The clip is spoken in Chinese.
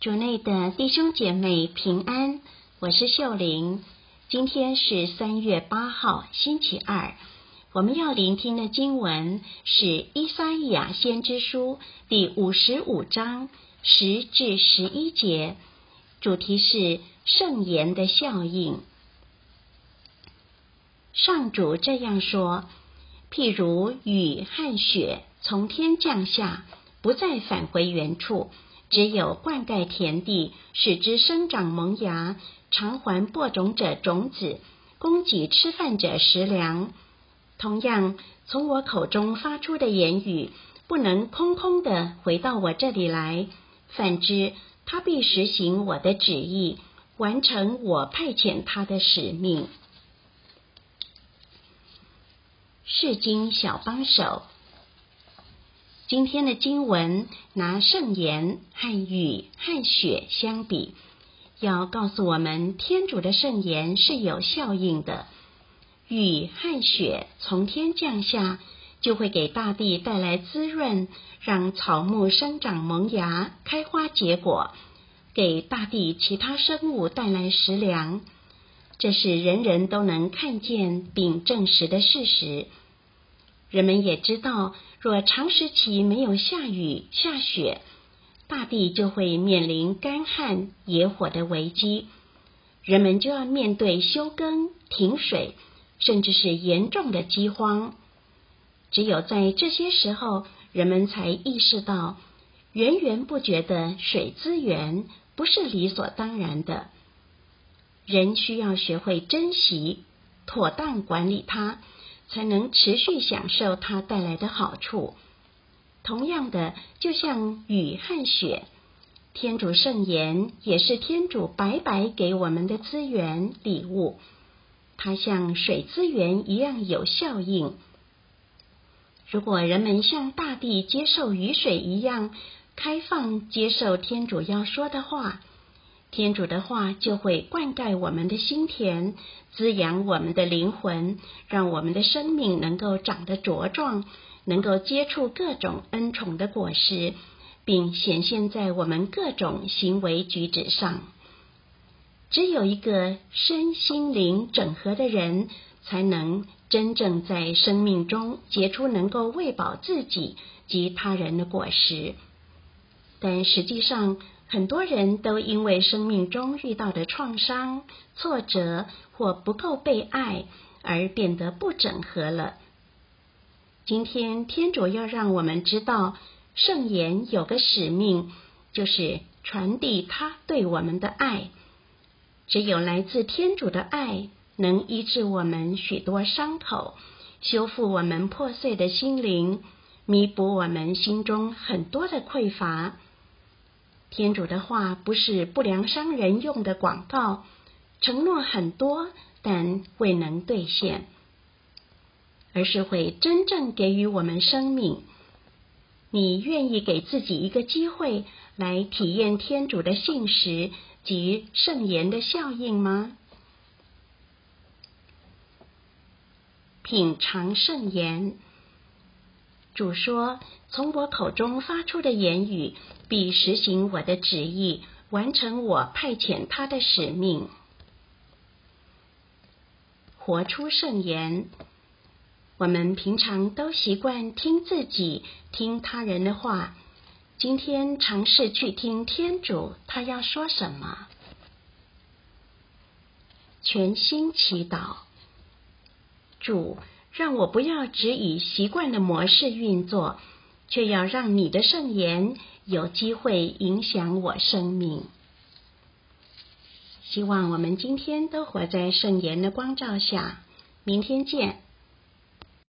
主内的弟兄姐妹平安，我是秀玲。今天是三月八号，星期二。我们要聆听的经文是《伊撒亚先知书》第五十五章十至十一节，主题是圣言的效应。上主这样说：譬如雨和雪从天降下，不再返回原处。只有灌溉田地，使之生长萌芽，偿还播种者种子，供给吃饭者食粮。同样，从我口中发出的言语，不能空空的回到我这里来。反之，他必实行我的旨意，完成我派遣他的使命。世经小帮手。今天的经文拿圣言和雨和雪相比，要告诉我们天主的圣言是有效应的。雨和雪从天降下，就会给大地带来滋润，让草木生长萌芽、开花结果，给大地其他生物带来食粮。这是人人都能看见并证实的事实。人们也知道。若长时期没有下雨下雪，大地就会面临干旱、野火的危机，人们就要面对休耕、停水，甚至是严重的饥荒。只有在这些时候，人们才意识到，源源不绝的水资源不是理所当然的，人需要学会珍惜、妥当管理它。才能持续享受它带来的好处。同样的，就像雨和雪，天主圣言也是天主白白给我们的资源礼物。它像水资源一样有效应。如果人们像大地接受雨水一样开放接受天主要说的话。天主的话就会灌溉我们的心田，滋养我们的灵魂，让我们的生命能够长得茁壮，能够接触各种恩宠的果实，并显现在我们各种行为举止上。只有一个身心灵整合的人，才能真正在生命中结出能够喂饱自己及他人的果实。但实际上，很多人都因为生命中遇到的创伤、挫折或不够被爱而变得不整合了。今天，天主要让我们知道，圣言有个使命，就是传递他对我们的爱。只有来自天主的爱，能医治我们许多伤口，修复我们破碎的心灵，弥补我们心中很多的匮乏。天主的话不是不良商人用的广告，承诺很多，但未能兑现，而是会真正给予我们生命。你愿意给自己一个机会来体验天主的信实及圣言的效应吗？品尝圣言。主说：“从我口中发出的言语，必实行我的旨意，完成我派遣他的使命。”活出圣言。我们平常都习惯听自己、听他人的话，今天尝试去听天主，他要说什么？全心祈祷，主。让我不要只以习惯的模式运作，却要让你的圣言有机会影响我生命。希望我们今天都活在圣言的光照下。明天见。